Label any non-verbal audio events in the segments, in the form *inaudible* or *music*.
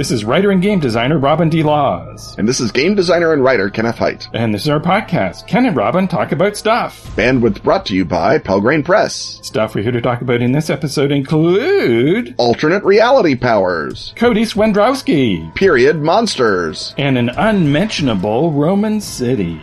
This is writer and game designer Robin D. Laws. And this is game designer and writer Kenneth Hite. And this is our podcast, Ken and Robin Talk About Stuff. Bandwidth brought to you by Pelgrane Press. Stuff we're here to talk about in this episode include alternate reality powers, Cody Swendrowski, period monsters, and an unmentionable Roman city.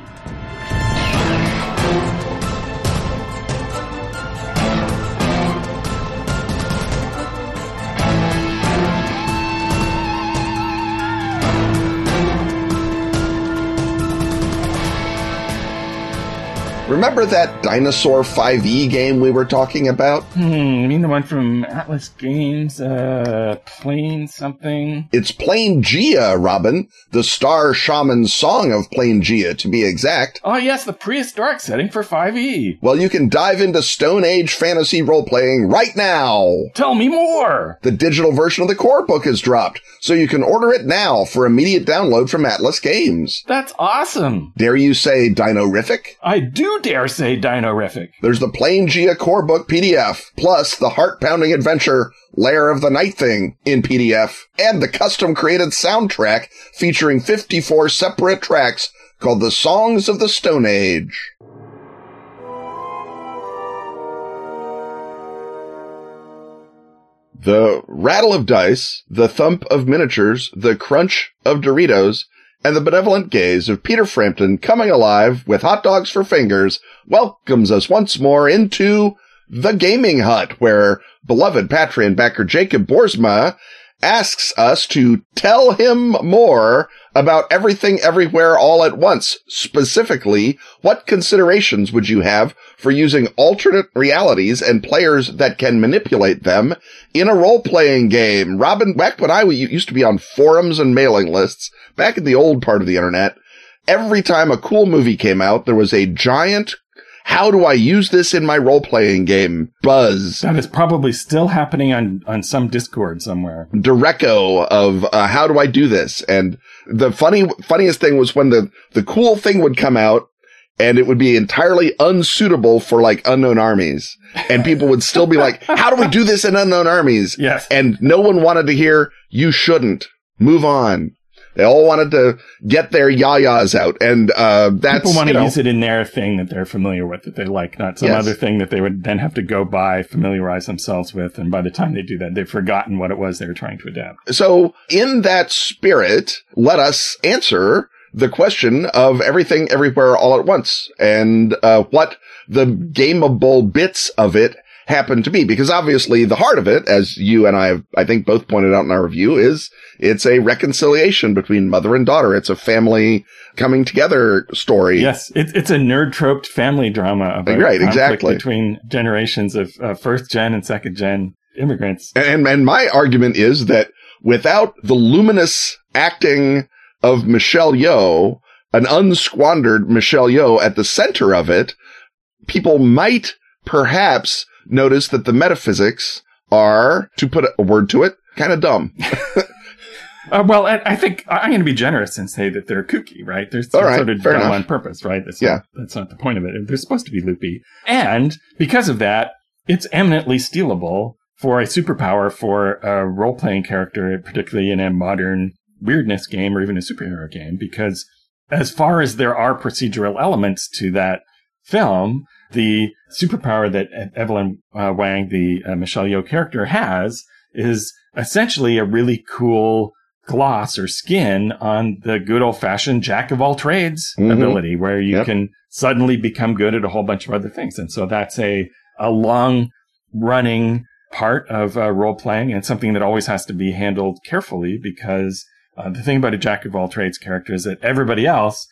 Remember that Dinosaur 5e game we were talking about? Hmm, you mean the one from Atlas Games, uh, Plane something? It's Planegea, Robin. The Star Shaman's Song of Planegea, to be exact. Oh yes, the prehistoric setting for 5e. Well, you can dive into Stone Age fantasy role-playing right now. Tell me more! The digital version of the core book has dropped, so you can order it now for immediate download from Atlas Games. That's awesome! Dare you say Dinorific? I do dare say Dinorific. There's the Planegea core book PDF, plus the heart pounding adventure Lair of the Night Thing in PDF, and the custom created soundtrack featuring 54 separate tracks called the Songs of the Stone Age. The rattle of dice, the thump of miniatures, the crunch of Doritos, and the benevolent gaze of Peter Frampton coming alive with hot dogs for fingers welcomes us once more into the gaming hut where beloved Patreon backer Jacob Borsma asks us to tell him more about everything everywhere all at once. Specifically, what considerations would you have for using alternate realities and players that can manipulate them in a role-playing game? Robin, back when I used to be on forums and mailing lists, back in the old part of the internet, every time a cool movie came out, there was a giant how do I use this in my role playing game? Buzz. That is probably still happening on, on some Discord somewhere. Direco of uh, how do I do this? And the funny, funniest thing was when the, the cool thing would come out and it would be entirely unsuitable for like unknown armies. And people would still be like, *laughs* how do we do this in unknown armies? Yes. And no one wanted to hear, you shouldn't. Move on. They all wanted to get their yayas out, and uh, that's people want to you know, use it in their thing that they're familiar with, that they like, not some Yes. other thing that they would then have to go buy, familiarize themselves with, and by the time they do that, they've forgotten what it was they were trying to adapt. So, in that spirit, let us answer the question of everything, everywhere, all at once, and uh, what the gameable bits of it happen to be. Because obviously, the heart of it, as you and I, have, I think, both pointed out in our review, is it's a reconciliation between mother and daughter. It's a family coming together story. Yes, it, it's a nerd troped family drama about Right, exactly. between generations of uh, first gen and second gen immigrants. And, and my argument is that without the luminous acting of Michelle Yeoh, an unsquandered Michelle Yeoh at the center of it, people might perhaps notice that the metaphysics are, to put a word to it, kind of dumb. *laughs* Uh, well, I, think I'm going to be generous and say that they're kooky, right? They're right, sort of done enough. on purpose, right? That's Yeah. Not, that's not the point of it. They're supposed to be loopy. And because of that, it's eminently stealable for a superpower for a role playing character, particularly in a modern weirdness game or even a superhero game, because as far as there are procedural elements to that film, the superpower that Evelyn uh, Wang, the uh, Michelle Yeoh character, has is essentially a really cool gloss or skin on the good old fashioned jack of all trades Mhm. ability, where you Yep. can suddenly become good at a whole bunch of other things. And so that's a, a long running part of uh, role playing and something that always has to be handled carefully because uh, the thing about a jack of all trades character is that everybody else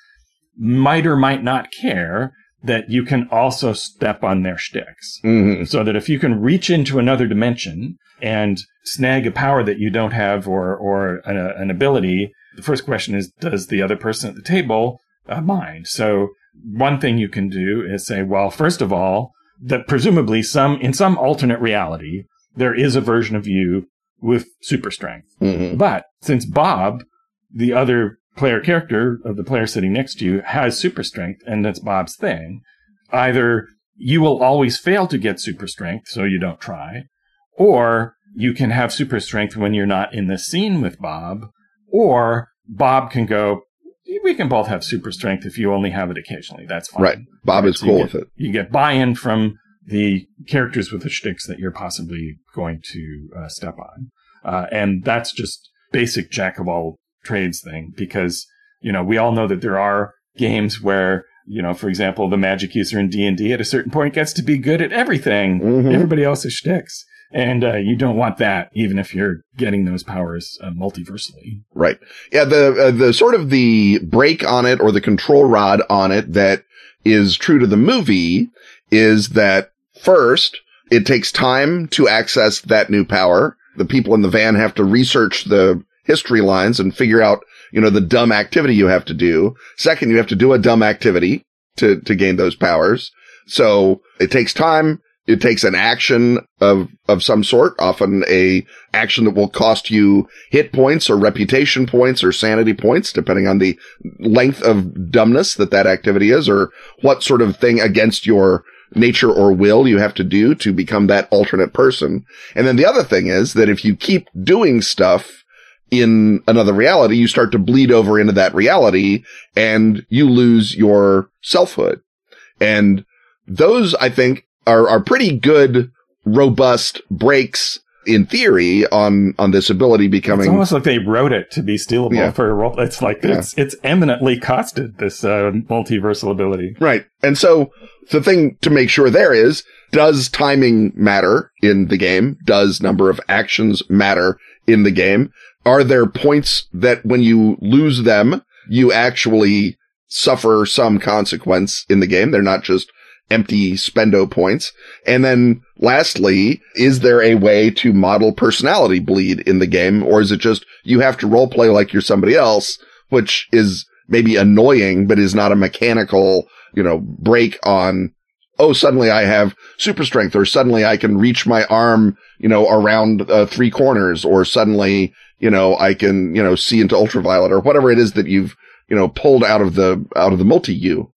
might or might not care that you can also step on their shticks. Mhm. So that if you can reach into another dimension and snag a power that you don't have or, or an, an ability, the first question is, does the other person at the table uh, mind? So one thing you can do is say, well, first of all, that presumably some, in some alternate reality, there is a version of you with super strength. Mhm. But since Bob, the other player character of the player sitting next to you, has super strength and that's Bob's thing, either you will always fail to get super strength, so you don't try, or you can have super strength when you're not in the scene with Bob, or Bob can go, we can both have super strength if you only have it occasionally. That's fine. Right. Bob Right, is so cool get- with it. You get buy-in from the characters with the shticks that you're possibly going to uh, step on. Uh, and that's just basic jack of all trades thing because, you know, we all know that there are games where, you know, for example, the magic user in D&D at a certain point gets to be good at everything. Mhm. Everybody else's shticks. And uh, you don't want that, even if you're getting those powers uh, multiversally. Right. Yeah. The, uh, the sort of the break on it or the control rod on it that is true to the movie is that first it takes time to access that new power. The people in the van have to research the history lines and figure out, you know, the dumb activity you have to do. Second, you have to do a dumb activity to, to gain those powers. So it takes time. It takes an action of, of some sort, often a action that will cost you hit points or reputation points or sanity points, depending on the length of dumbness that that activity is or what sort of thing against your nature or will you have to do to become that alternate person. And then the other thing is that if you keep doing stuff in another reality, you start to bleed over into that reality and you lose your selfhood. And those, I think, are, are pretty good, robust breaks in theory on, on this ability It's becoming almost like they wrote it to be stealable Yeah. for a role. It's like Yeah. it's it's eminently costed this uh, multiversal ability. Right. And so the thing to make sure there is, does timing matter in the game? Does number of actions matter in the game? Are there points that when you lose them, you actually suffer some consequence in the game? They're not just empty spendo points. And then lastly, is there a way to model personality bleed in the game? Or is it just you have to role play like you're somebody else, which is maybe annoying, but is not a mechanical, you know, break on, oh, suddenly I have super strength or suddenly I can reach my arm, you know, around uh, three corners or suddenly, you know, I can, you know, see into ultraviolet or whatever it is that you've, you know, pulled out of the, out of the multi-U.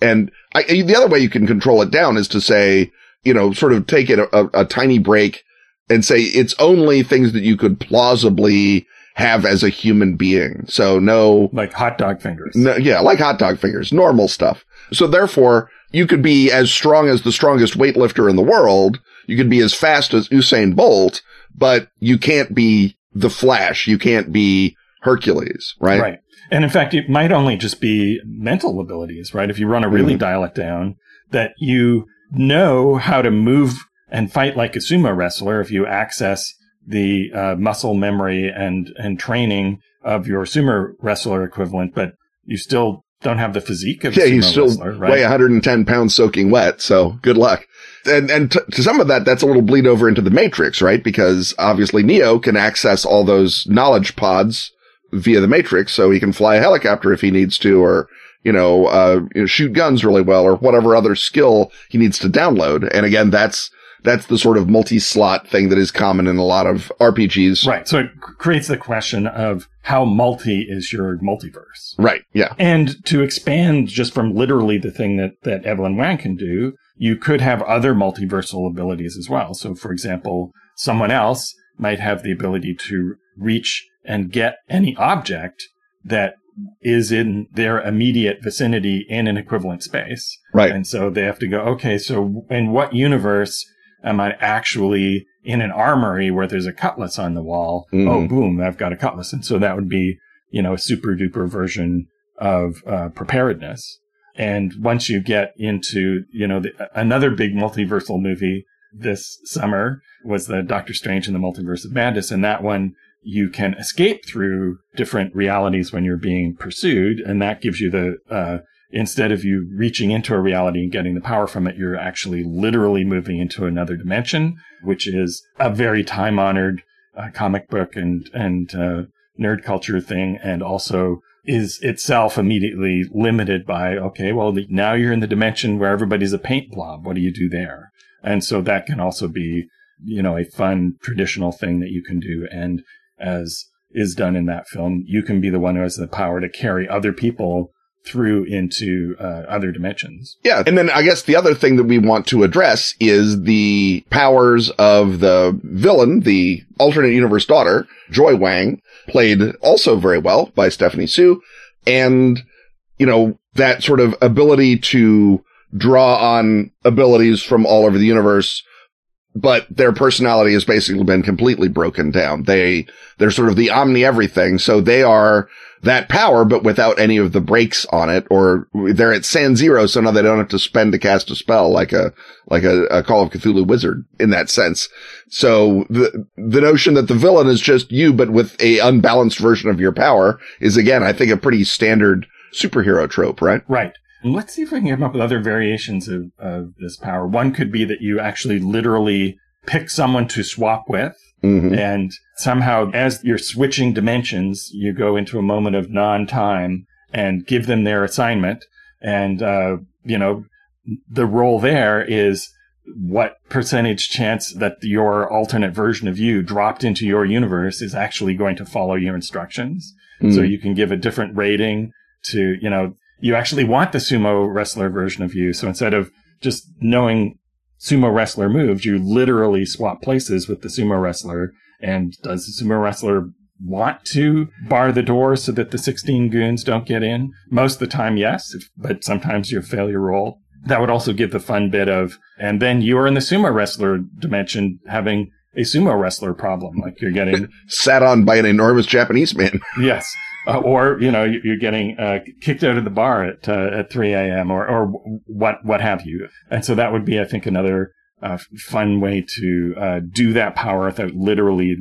And I, the other way you can control it down is to say, you know, sort of take it a, a, a tiny break and say it's only things that you could plausibly have as a human being. So no, Like hot dog fingers. no, yeah, like hot dog fingers, normal stuff. So therefore, you could be as strong as the strongest weightlifter in the world. You could be as fast as Usain Bolt, but you can't be the Flash. You can't be Hercules, right? Right. And in fact, it might only just be mental abilities, right? If you run a really Mhm. dial it down, that you know how to move and fight like a sumo wrestler if you access the uh, muscle memory and, and training of your sumo wrestler equivalent, but you still don't have the physique of Yeah, you still wrestler, right? weigh 110 pounds soaking wet. So good luck. And, and t- to some of that, that's a little bleed over into the matrix, right? Because obviously Neo can access all those knowledge pods via the matrix. So he can fly a helicopter if he needs to, or, you know, uh, you know, shoot guns really well or whatever other skill he needs to download. And again, that's, that's the sort of multi-slot thing that is common in a lot of RPGs. Right. So it creates the question of how multi is your multiverse? Right. Yeah. And to expand just from literally the thing that, that Evelyn Wang can do, you could have other multiversal abilities as well. So, for example, someone else might have the ability to reach and get any object that is in their immediate vicinity in an equivalent space. Right. And so they have to go, okay, so in what universe am I actually in an armory where there's a cutlass on the wall? Mhm. Oh, boom, I've got a cutlass. And so that would be, you know, a super duper version of uh, preparedness. And once you get into, you know, the, another big multiversal movie this summer was the Doctor Strange and the Multiverse of Madness. And that one, you can escape through different realities when you're being pursued. And that gives you the, uh, instead of you reaching into a reality and getting the power from it, you're actually literally moving into another dimension, which is a very time honored uh, comic book and, and, uh, nerd culture thing. And also is itself immediately limited by, okay, well, the, now you're in the dimension where everybody's a paint blob. What do you do there? And so that can also be, you know, a fun traditional thing that you can do. And as is done in that film, you can be the one who has the power to carry other people through into uh, other dimensions. Yeah. And then I guess the other thing that we want to address is the powers of the villain, the alternate universe daughter, Joy Wang, played also very well by Stephanie Hsu. And, you know, that sort of ability to draw on abilities from all over the universe but their personality has basically been completely broken down. They, they're sort of the omni everything. So they are that power, but without any of the brakes on it, or they're at San Zero. So now they don't have to spend to cast a spell like a, like a, a Call of Cthulhu wizard in that sense. So the, the notion that the villain is just you, but with a unbalanced version of your power is again, I think a pretty standard superhero trope, right? Right. Let's see if we can come up with other variations of, of this power. One could be that you actually literally pick someone to swap with. Mm-hmm. And somehow, as you're switching dimensions, you go into a moment of non time and give them their assignment. And, uh, you know, the role there is what percentage chance that your alternate version of you dropped into your universe is actually going to follow your instructions. Mm. So you can give a different rating to, you know, you actually want the sumo wrestler version of you. So instead of just knowing sumo wrestler moves, you literally swap places with the sumo wrestler. And does the sumo wrestler want to bar the door so that the 16 goons don't get in? Most of the time, yes, but sometimes you failure roll. That would also give the fun bit of, and then you're in the sumo wrestler dimension having a sumo wrestler problem. Like you're getting *laughs* sat on by an enormous Japanese man. yes. Uh, or you know you're getting uh, kicked out of the bar at uh, at 3 a.m. or or what what have you, and so that would be I think another uh, fun way to uh, do that power without literally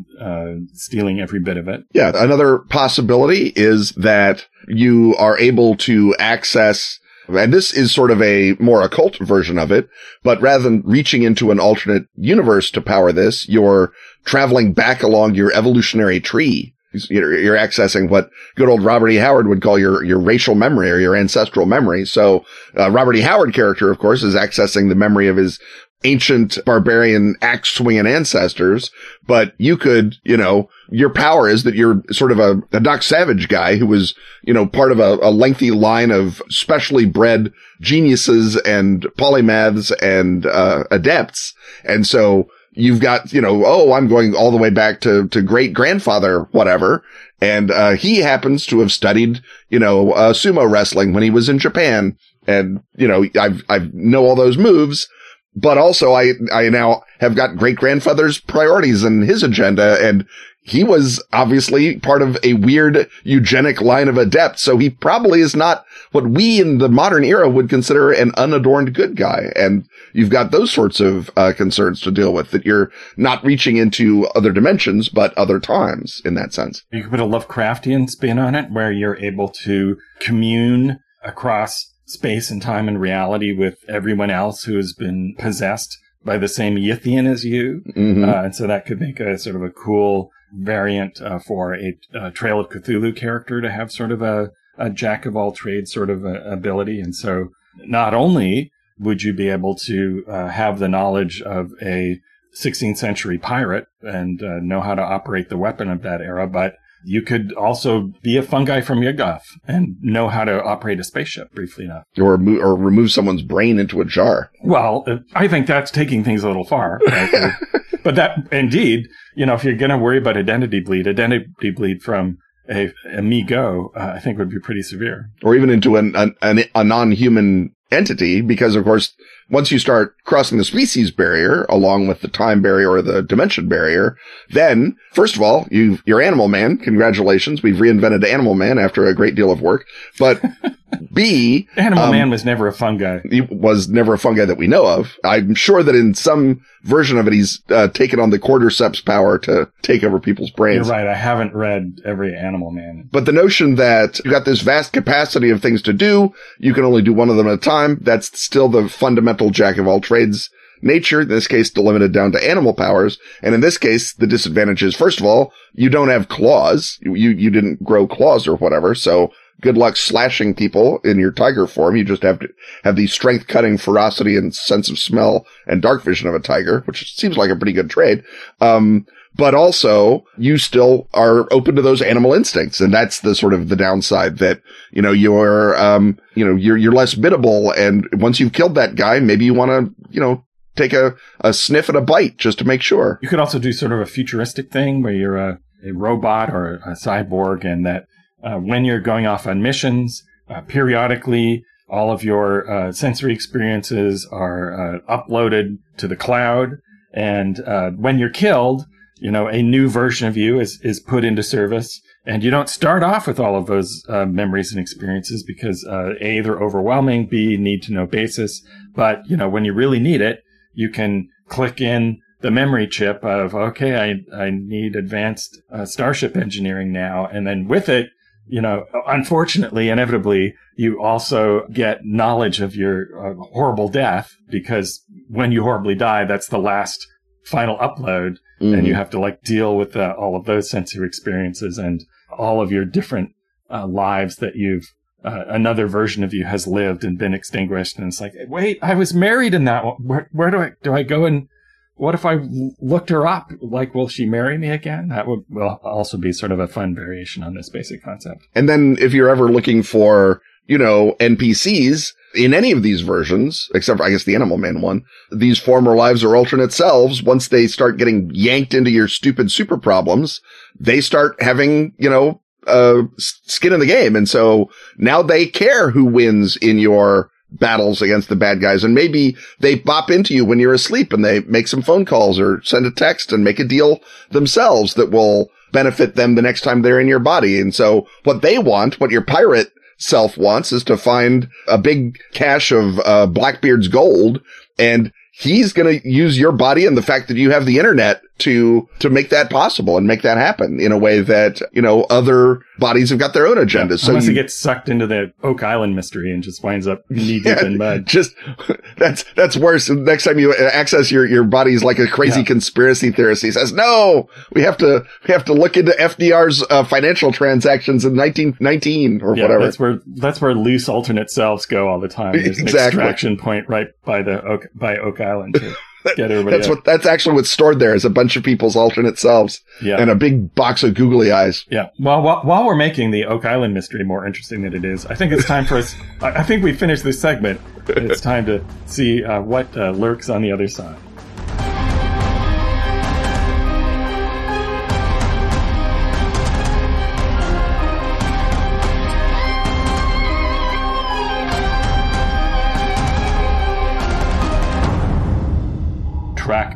stealing every bit of it. Yeah, another possibility is that you are able to access. And this is sort of a more occult version of it, but rather than reaching into an alternate universe to power this, you're traveling back along your evolutionary tree you're, you're accessing what good old Robert E. Howard would call your, your racial memory or your ancestral memory. So, uh, Robert E. Howard character, of course, is accessing the memory of his ancient barbarian axe swinging ancestors, but you could, you know, your power is that you're sort of a, a Doc Savage guy who was, you know, part of a, a lengthy line of specially bred geniuses and polymaths and, uh, adepts. And so you've got, you know, oh, I'm going all the way back to, to great grandfather, whatever. And, uh, he happens to have studied, you know, uh, sumo wrestling when he was in Japan. And, you know, I've, I know all those moves, but also I, I now have got great grandfather's priorities and his agenda. And he was obviously part of a weird eugenic line of adept. So he probably is not what we in the modern era would consider an unadorned good guy. And you've got those sorts of uh, concerns to deal with that you're not reaching into other dimensions, but other times in that sense. You could put a Lovecraftian spin on it where you're able to commune across space and time and reality with everyone else who has been possessed by the same Yithian as you. Mm-hmm. Uh, and so that could make a sort of a cool variant uh, for a, a, Trail of Cthulhu character to have sort of a, a jack of all trades sort of ability. And so not only would you be able to uh, have the knowledge of a 16th century pirate and uh, know how to operate the weapon of that era, but you could also be a fungi from Yuggoth and know how to operate a spaceship briefly enough. Or, or remove someone's brain into a jar. Well, uh, I think that's taking things a little far. Right? *laughs* but that, indeed, you know, if you're going to worry about identity bleed, identity bleed from a, a Mi-Go, uh, I think would be pretty severe. Or even into an, an, a non-human entity, because of course, once you start crossing the species barrier along with the time barrier or the dimension barrier, then first of all, you you're Animal Man. Congratulations, we've reinvented Animal Man after a great deal of work. But B, *laughs* Animal um, Man was never a fungi. He was never a fungi that we know of. I'm sure that in some version of it, he's uh, taken on the cordyceps power to take over people's brains. You're right. I haven't read every Animal Man. But the notion that you've got this vast capacity of things to do, you can only do one of them at a time. That's still the fundamental jack of all trades nature, in this case, delimited down to animal powers. And in this case, the disadvantage is, first of all, you don't have claws. You, you didn't grow claws or whatever. So good luck slashing people in your tiger form. You just have to have the strength cutting ferocity and sense of smell and dark vision of a tiger, which seems like a pretty good trade. Um, but also you still are open to those animal instincts. And that's the sort of the downside that, you know, you're, um, you know, you're, you're less biddable. And once you've killed that guy, maybe you want to, you know, take a, a sniff and a bite just to make sure. You could also do sort of a futuristic thing where you're a, a robot or a cyborg and that uh, when you're going off on missions, uh, periodically all of your uh, sensory experiences are uh, uploaded to the cloud. And uh, when you're killed, you know, a new version of you is, is put into service. And you don't start off with all of those uh, memories and experiences because A, they're overwhelming, B, need to know basis. But, you know, when you really need it, you can click in the memory chip of, okay, I, I need advanced uh, starship engineering now. And then with it, you know, unfortunately, inevitably, you also get knowledge of your uh, horrible death because when you horribly die, that's the last final upload. Mm-hmm. And you have to like deal with uh, all of those sensory experiences and all of your different uh, lives that you've uh, another version of you has lived and been extinguished. And it's like, wait, I was married in that one. Where, where do I, do I go and what if I looked her up? Like, will she marry me again? That would will also be sort of a fun variation on this basic concept. And then if you're ever looking for, you know, NPCs in any of these versions, except for, I guess the Animal Man one, these former lives or alternate selves, once they start getting yanked into your stupid super problems, they start having, you know, uh, skin in the game. And so now they care who wins in your battles against the bad guys. And maybe they bop into you when you're asleep and they make some phone calls or send a text and make a deal themselves that will benefit them the next time they're in your body. And so what they want, what your pirate self wants is to find a big cache of uh, Blackbeard's gold and he's going to use your body and the fact that you have the internet to, to make that possible and make that happen in a way that, you know, other bodies have got their own agendas. Yeah, so unless you, he gets sucked into the Oak Island mystery and just winds up knee deep yeah, in mud. Just, *laughs* that's, that's worse. Next time you access your, your body's like a crazy yeah. conspiracy theorist. He says, no, we have to, we have to look into FDR's uh, financial transactions in 1919 or yeah, whatever. That's where, that's where loose alternate selves go all the time. There's an *laughs* extraction point right by the Oak, by Oak Island. *laughs* Too. Get everybody that's what that's actually what's stored there is a bunch of people's alternate selves. Yeah. And a big box of googly eyes. Yeah. Well, while, while we're making the Oak Island mystery more interesting than it is, I think it's time for us. *laughs* I think we finished this segment. It's time to see uh, what uh, lurks on the other side.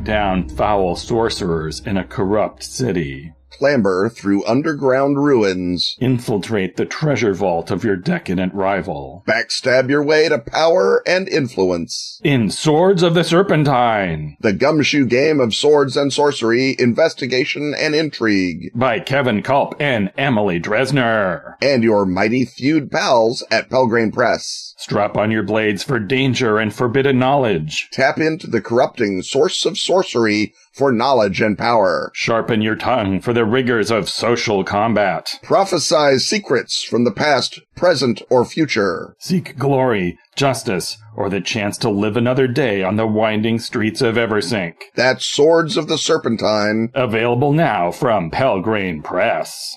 Down foul sorcerers in a corrupt city. Clamber through underground ruins. Infiltrate the treasure vault of your decadent rival. Backstab your way to power and influence. In Swords of the Serpentine. The gumshoe game of swords and sorcery, investigation and intrigue. By Kevin Kulp and Emily Dresner. And your mighty feud pals at Pelgrane Press. Strap on your blades for danger and forbidden knowledge. Tap into the corrupting source of sorcery for knowledge and power. Sharpen your tongue for the rigors of social combat. Prophesize secrets from the past, present, or future. Seek glory, justice, or the chance to live another day on the winding streets of Eversink. That's Swords of the Serpentine. Available now from Pelgrane Press.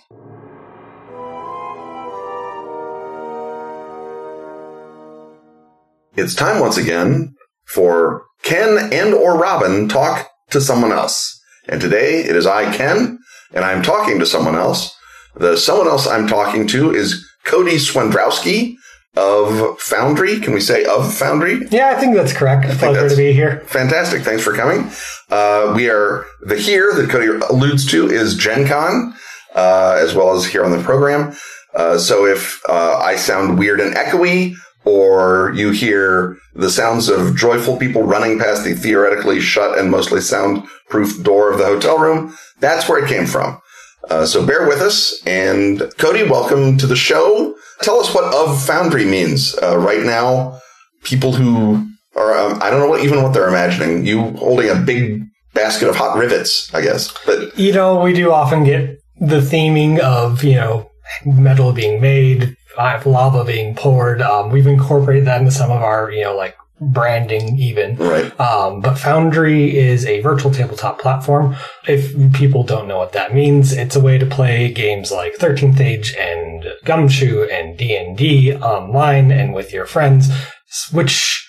It's time once again for Ken and or Robin talk to someone else. And today it is I, Ken, and I'm talking to someone else. The someone else I'm talking to is Cody Swendrowski of Foundry. Can we say of Foundry? Yeah, I think that's correct. I Pleasure to be here. Fantastic. Thanks for coming. Uh, we are the here that Cody alludes to is Gen Con, uh, as well as here on the program. Uh, so if uh, I sound weird and echoey, or you hear the sounds of joyful people running past the theoretically shut and mostly soundproof door of the hotel room. That's where it came from. Uh, so bear with us. And Cody, welcome to the show. Tell us what of Foundry means uh, right now. People who are, um, I don't know what, even what they're imagining. You holding a big basket of hot rivets, I guess. But you know, we do often get the theming of you know metal being made, lava being poured. Um, we've incorporated that into some of our, you know, like branding even. Right. Um, but Foundry is a virtual tabletop platform. If people don't know what that means, it's a way to play games like 13th Age and Gumshoe and D&D online and with your friends, which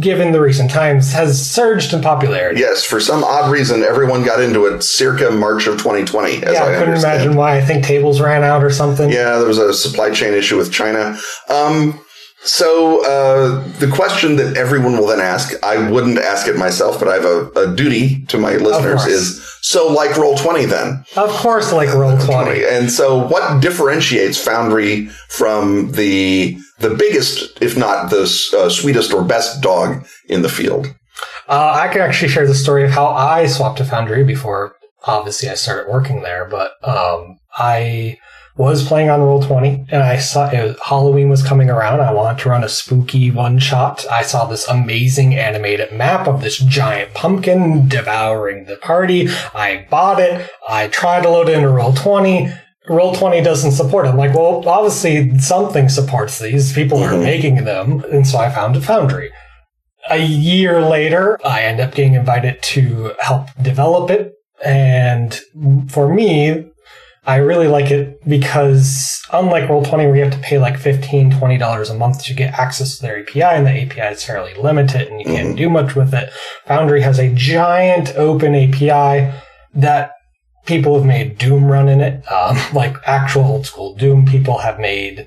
given the recent times has surged in popularity. Yes, for some odd reason, everyone got into it circa March of 2020. As yeah, I, I couldn't understand. imagine why. I think tables ran out or something. Yeah, there was a supply chain issue with China. Um, so uh, the question that everyone will then ask, I wouldn't ask it myself, but I have a, a duty to my listeners is so like roll 20 then Of course, like roll 20. and so what differentiates foundry from the the biggest if not the uh, sweetest or best dog in the field Uh, I can actually share the story of how I swapped to Foundry before, obviously, I started working there. But um, I was playing on Roll Twenty, and I saw was, Halloween was coming around. I wanted to run a spooky one shot. I saw this amazing animated map of this giant pumpkin devouring the party. I bought it. I tried to load it into Roll Twenty. Roll Twenty doesn't support it. I'm like, well, obviously something supports these. People are Mhm. making them, and so I found a Foundry a year later, I end up getting invited to help develop it. And for me, I really like it because unlike Roll20 where you have to pay like $15, $20 a month to get access to their API and the API is fairly limited and you can't do much with it, Foundry has a giant open API that people have made Doom run in it. Um, *laughs* like actual old school Doom people have made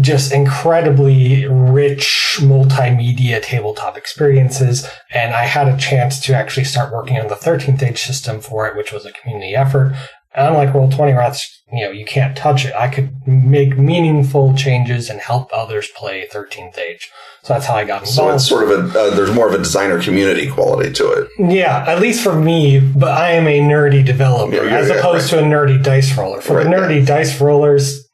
just incredibly rich multimedia tabletop experiences. And I had a chance to actually start working on the 13th age system for it, which was a community effort. And unlike Roll20, where that's, you know, you can't touch it, I could make meaningful changes and help others play 13th age. So that's how I got involved. so it's sort of a uh, there's more of a designer community quality to it Yeah, at least for me, but I am a nerdy developer Yeah, yeah, as yeah, opposed to a nerdy dice roller. For Right, the nerdy dice rollers,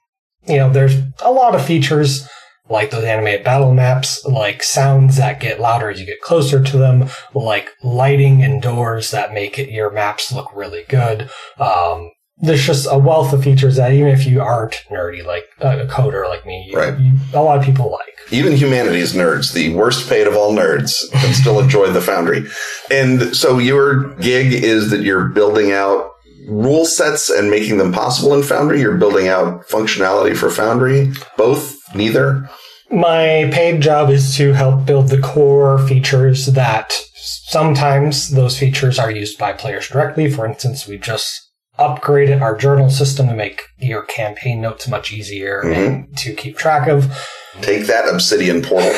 you know, there's a lot of features like those animated battle maps, like sounds that get louder as you get closer to them, like lighting and doors that make it, your maps look really good. Um, there's just a wealth of features that even if you aren't nerdy, like uh, a coder like me, you, Right. you, a lot of people like. even humanities nerds, the worst paid of all nerds, can still *laughs* enjoy the Foundry. And so your gig is that you're building out rule sets and making them possible in Foundry. You're building out functionality for Foundry. Both, neither. My paid job is to help build the core features that sometimes those features are used by players directly. For instance, we just upgraded our journal system to make your campaign notes much easier mm-hmm. and to keep track of. Take that Obsidian portal. *laughs*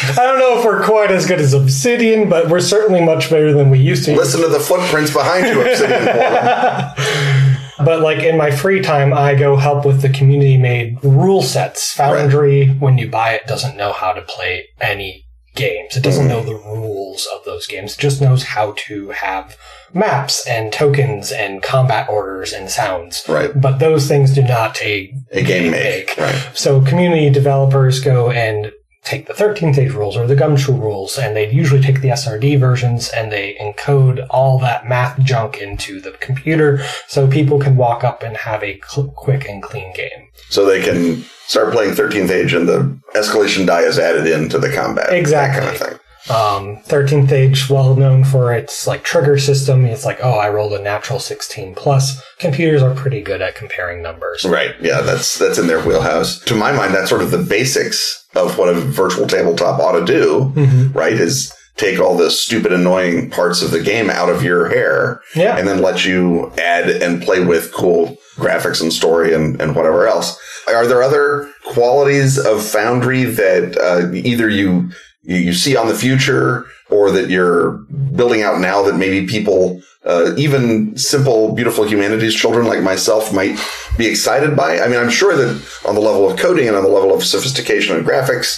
I don't know if we're quite as good as Obsidian, but we're certainly much better than we used to. Listen to the footprints behind you, Obsidian *laughs* portal. But like in my free time, I go help with the community made rule sets. Foundry, when you buy it, doesn't know how to play any games. It doesn't know mm. the rules of those games. It just knows how to have maps and tokens and combat orders and sounds. Right. But those things do not a, A game make. Right. So community developers go and take the 13th age rules or the gumshoe rules and they'd usually take the SRD versions and they encode all that math junk into the computer so people can walk up and have a cl- quick and clean game. So they can start playing 13th Age and the escalation die is added into the combat. Exactly. That kind of thing. Um, 13th age, well known for its like trigger system. It's like, oh, I rolled a natural 16 plus. Computers are pretty good at comparing numbers. Right. Yeah, that's that's in their wheelhouse. To my mind, that's sort of the basics of what a virtual tabletop ought to do, Mhm. right? Is take all the stupid, annoying parts of the game out of your hair Yeah. and then let you add and play with cool graphics and story and, and whatever else. Are there other qualities of Foundry that uh, either you you you see on the future or that you're building out now that maybe people, uh, even simple, beautiful humanities children like myself might be excited by? I mean, I'm sure that on the level of coding and on the level of sophistication and graphics,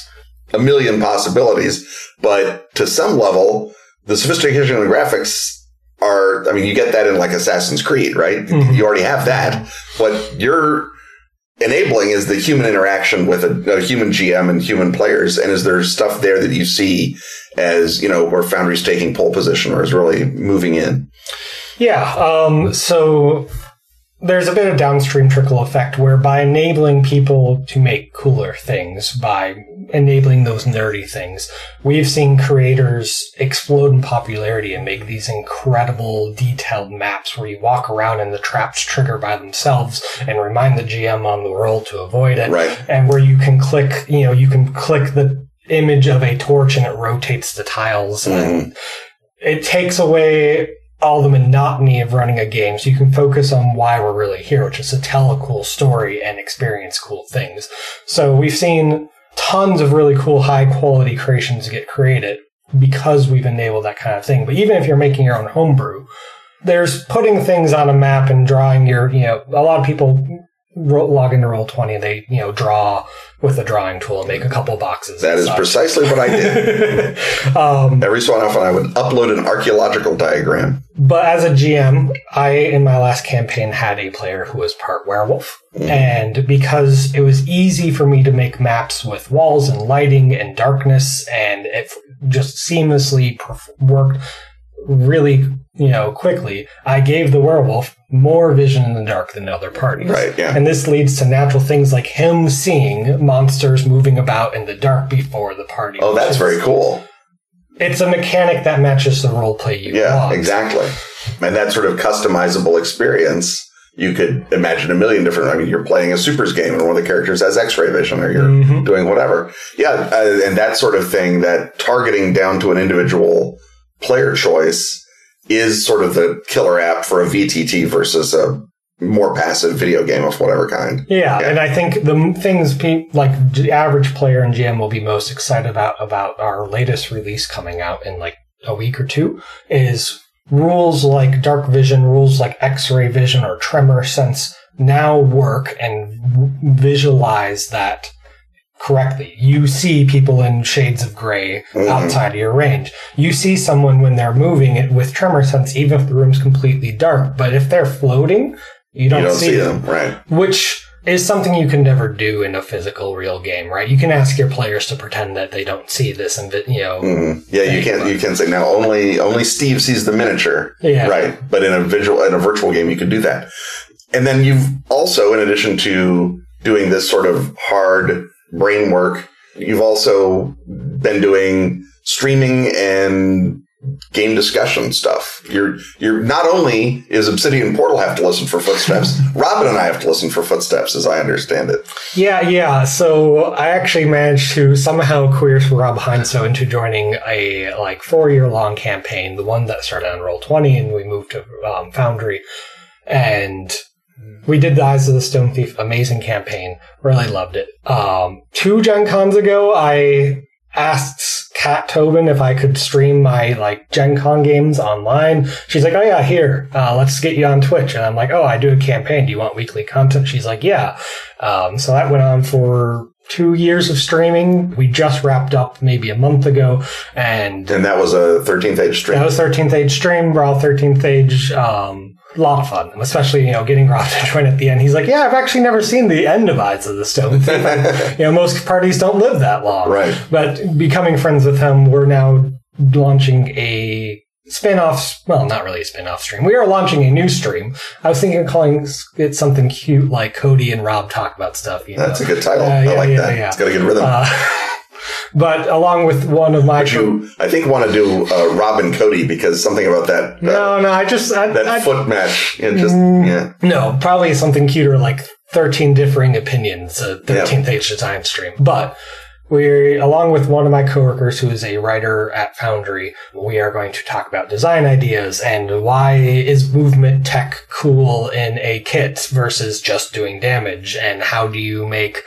a million possibilities, but to some level, the sophistication and graphics are, I mean, you get that in like Assassin's Creed, right? Mhm. You already have that. but you're enabling is the human interaction with a, a human GM and human players. And is there stuff there that you see as, you know, where Foundry's taking pole position or is really moving in? Yeah. Um, so there's a bit of downstream trickle effect where by enabling people to make cooler things, by enabling those nerdy things, we've seen creators explode in popularity and make these incredible detailed maps where you walk around and the traps trigger by themselves and remind the GM on the roll to avoid it. Right. And where you can click, you know, you can click the image of a torch and it rotates the tiles mm-hmm. and it takes away all the monotony of running a game so you can focus on why we're really here, which is to tell a cool story and experience cool things. So we've seen tons of really cool high quality creations get created because we've enabled that kind of thing. But even if you're making your own homebrew, there's putting things on a map and drawing your, you know, a lot of people log into Roll20 and they, you know, draw with a drawing tool and make a couple boxes. that is such. precisely what I did. *laughs* um, Every so often, I would upload an archaeological diagram. But as a GM, I, in my last campaign, had a player who was part werewolf. And because it was easy for me to make maps with walls and lighting and darkness, and it just seamlessly perf- worked really, you know, quickly, I gave the werewolf more vision in the dark than other parties. Right, yeah. And this leads to natural things like him seeing monsters moving about in the dark before the party. Oh, that's very cool. It's a mechanic that matches the role play you Yeah, want. exactly. And that sort of customizable experience, you could imagine a million different. I mean, you're playing a supers game and one of the characters has X-ray vision, or you're Mhm. doing whatever. Yeah, uh, and that sort of thing. That targeting down to an individual player choice is sort of the killer app for a VTT versus a more passive video game of whatever kind. Yeah, Yeah. and I think the things pe- like the average player and GM will be most excited about about our latest release coming out in like a week or two is rules like dark vision, rules like X-ray vision or tremor sense now work and visualize that correctly. You see people in shades of gray Mhm. outside of your range. You see someone when they're moving it with tremor sense, even if the room's completely dark. But if they're floating, you don't, you don't see, see them them, right? which is something you can never do in a physical real game, right? You can ask your players to pretend that they don't see this and you know, Mhm. Yeah, you can't. you. Can say now only only Steve sees the miniature. yeah, Right. But in a visual, in a virtual game, you could do that. And then you've also, in addition to doing this sort of hard brain work, you've also been doing streaming and game discussion stuff. You're, you're not only is Obsidian Portal have to listen for footsteps, *laughs* Robin and I have to listen for footsteps, as I understand it. yeah, yeah. So I actually managed to somehow coerce Rob Heinsoo into joining a like four year long campaign, the one that started on Roll Twenty, and we moved to um, Foundry, and we did the Eyes of the Stone Thief, amazing campaign. Really loved it. Um, two Gen Cons ago, I asked Cat Tobin if I could stream my like Gen Con games online. She's like, "Oh yeah, here, uh, let's get you on Twitch." And I'm like, "Oh, I do a campaign. Do you want weekly content?" She's like, "Yeah." Um, so that went on for two years of streaming. We just wrapped up maybe a month ago, and And that was a 13th age stream. that was 13th Age stream. We're all 13th Age. Um, a lot of fun, especially you know getting Rob to *laughs* join at the end. He's like, "Yeah, I've actually never seen the end of Eyes of the Stone." *laughs* Thief." you know, most parties don't live that long. Right. But becoming friends with him, we're now launching a spin-off. Well, not really a spin-off stream. We are launching a new stream. I was thinking of calling it something cute like Cody and Rob talk about stuff. You know? That's a good title. Uh, I like yeah, that. yeah. It's got a good rhythm. Uh, *laughs* but along with one of my you, I think, want to do uh, Robin Cody because something about that that, no, no, I just I, that I, foot match. It just Mm. yeah. No, probably something cuter like 13 differing opinions, a 13th age design stream. But we, along with one of my coworkers who is a writer at Foundry, we are going to talk about design ideas and why is movement tech cool in a kit versus just doing damage and how do you make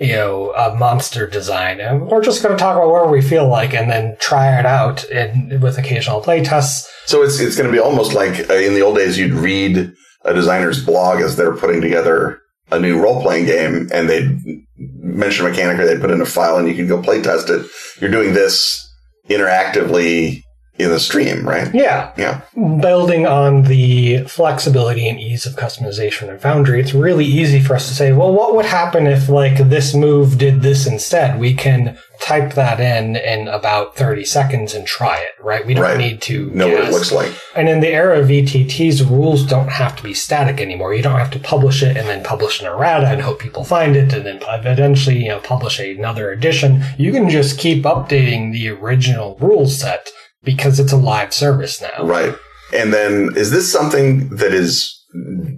you know, a monster design. And we're just going to talk about where we feel like and then try it out in, with occasional play tests. So it's it's going to be almost like uh, in the old days you'd read a designer's blog as they're putting together a new role playing game, and they'd mention a mechanic or they'd put in a file, and you could go play test it. You're doing this interactively in the stream, right? Yeah. Yeah. Building on the flexibility and ease of customization in Foundry, it's really easy for us to say, well, what would happen if like this move did this instead? We can type that in in about 30 seconds and try it, right? We don't Right. need to Know what it looks like. And in the era of VTTs, rules don't have to be static anymore. You don't have to publish it and then publish an errata and hope people find it and then eventually, you know, publish another edition. You can just keep updating the original rule set because it's a live service now. Right. And then is this something that is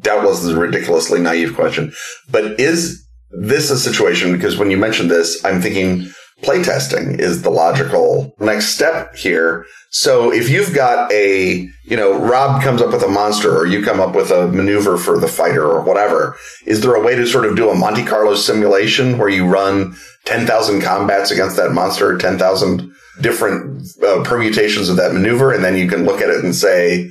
doubtless is a ridiculously naive question, but is this a situation? Because when you mentioned this, I'm thinking playtesting is the logical next step here. So if you've got a, you know, Rob comes up with a monster or you come up with a maneuver for the fighter or whatever, is there a way to sort of do a Monte Carlo simulation where you run 10,000 combats against that monster, 10,000 different uh, permutations of that maneuver, and then you can look at it and say,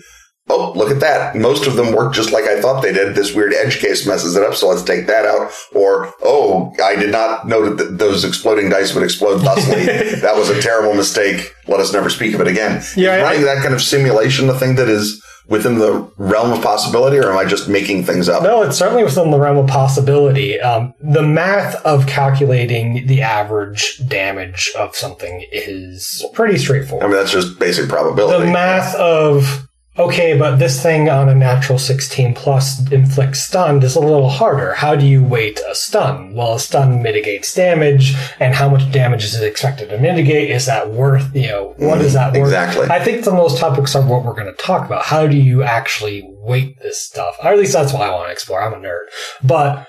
oh, look at that. Most of them work just like I thought they did. This weird edge case messes it up, so let's take that out. Or, oh, I did not know that those exploding dice would explode thusly. *laughs* that was a terrible mistake. Let us never speak of it again. Yeah, is I- running that kind of simulation the thing that is within the realm of possibility, or am I just making things up? No, it's certainly within the realm of possibility. Um, the math of calculating the average damage of something is pretty straightforward. I mean, that's just basic probability. the math of okay, but this thing on a natural 16 plus inflicts stun is a little harder. How do you weight a stun? Well, a stun mitigates damage, and how much damage is it expected to mitigate? Is that worth, you know, what is mm, that worth? exactly. I think some of those topics are what we're going to talk about. How do you actually weight this stuff? Or at least that's what I want to explore. I'm a nerd. But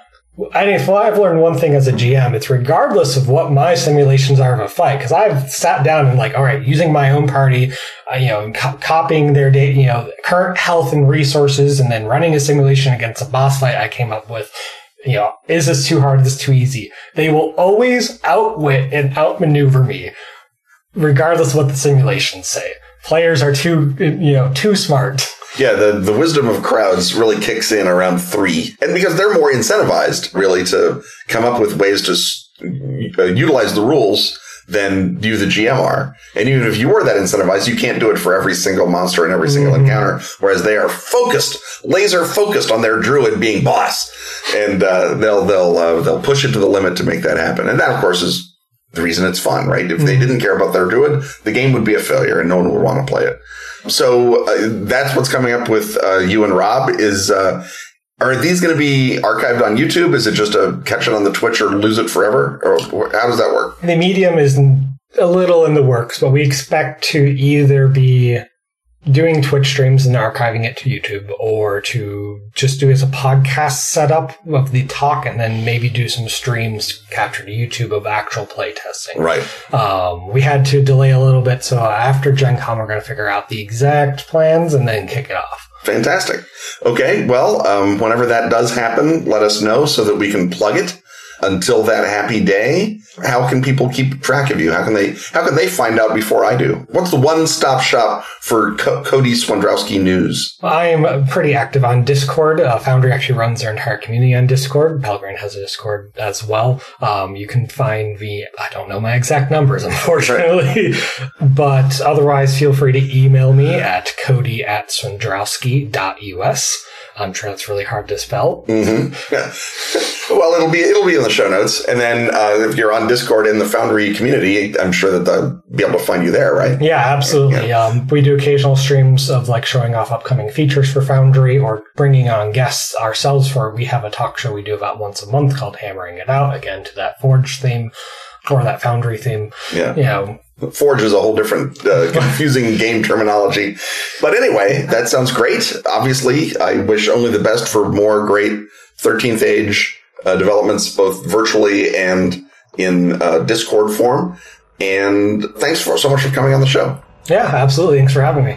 I mean, if I've learned one thing as a GM, it's regardless of what my simulations are of a fight, because I've sat down and like, all right, using my own party, uh, you know, co- copying their data, you know, current health and resources, and then running a simulation against a boss fight I came up with. You know, is this too hard? Is this too easy? They will always outwit and outmaneuver me, regardless of what the simulations say. Players are too, you know, too smart. Yeah, the, the wisdom of crowds really kicks in around three. And because they're more incentivized, really, to come up with ways to uh, utilize the rules than you, the GM, are. And even if you were that incentivized, you can't do it for every single monster and every single encounter. Whereas they are focused, laser focused on their druid being boss. And uh, they'll, they'll, uh, they'll push it to the limit to make that happen. And that, of course, is the reason it's fun, right? If they didn't care about their druid, the game would be a failure and no one would want to play it. So uh, that's what's coming up with uh, you and Rob. Is uh, are these going to be archived on YouTube? Is it just a catch it on the Twitch or lose it forever? Or how does that work? The medium is a little in the works, but we expect to either be doing Twitch streams and archiving it to YouTube or to just do as a podcast setup of the talk and then maybe do some streams captured to YouTube of actual play testing. Right. Um, we had to delay a little bit, so after Gen Con, we're going to figure out the exact plans and then kick it off. Fantastic. Okay. Well, um, whenever that does happen, let us know so that we can plug it. Until that happy day, how can people keep track of you? How can they how can they find out before I do? What's the one stop shop for Co- Cody Swendrowski news? I'm pretty active on Discord. Uh, Foundry actually runs their entire community on Discord. Pelgrane has a Discord as well. Um, you can find me. I don't know my exact numbers, *laughs* unfortunately, but otherwise, feel free to email me at cody at swendrowski.us. I'm sure that's really hard to spell. Mm-hmm. *laughs* well, it'll be it'll be in the show notes, and then uh, if you're on Discord in the Foundry community, I'm sure that they'll be able to find you there, right? Yeah, absolutely. Um, we do occasional streams of like showing off upcoming features for Foundry or bringing on guests ourselves for, we have a talk show we do about once a month called Hammering It Out, again to that Forge theme or that Foundry theme. Yeah. You know, Forge is a whole different uh, *laughs* confusing game terminology, but anyway, that sounds great. Obviously, I wish only the best for more great 13th Age uh, developments, both virtually and in uh, Discord form. And thanks for so much for coming on the show. yeah, absolutely. Thanks for having me.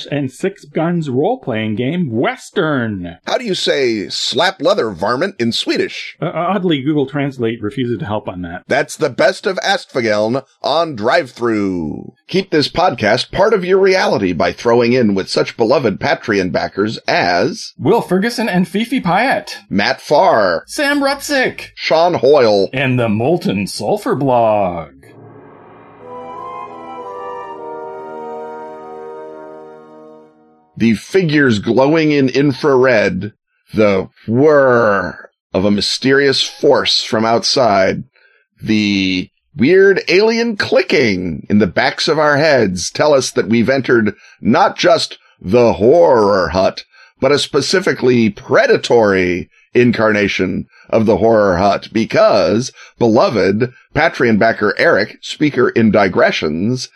and Six Guns role-playing game, Western. How do you say slap leather varmint in Swedish? Uh, oddly, Google Translate refuses to help on that. That's the best of Askfageln on Drive-Thru. Keep this podcast part of your reality by throwing in with such beloved Patreon backers as Will Ferguson and Fifi Pyatt. Matt Farr, Sam Rutzik. Sean Hoyle, And the Molten Sulfur blog. The figures glowing in infrared, the whir of a mysterious force from outside, the weird alien clicking in the backs of our heads tell us that we've entered not just the horror hut, but a specifically predatory incarnation of the horror hut because beloved Patreon backer Eric, speaker in digressions,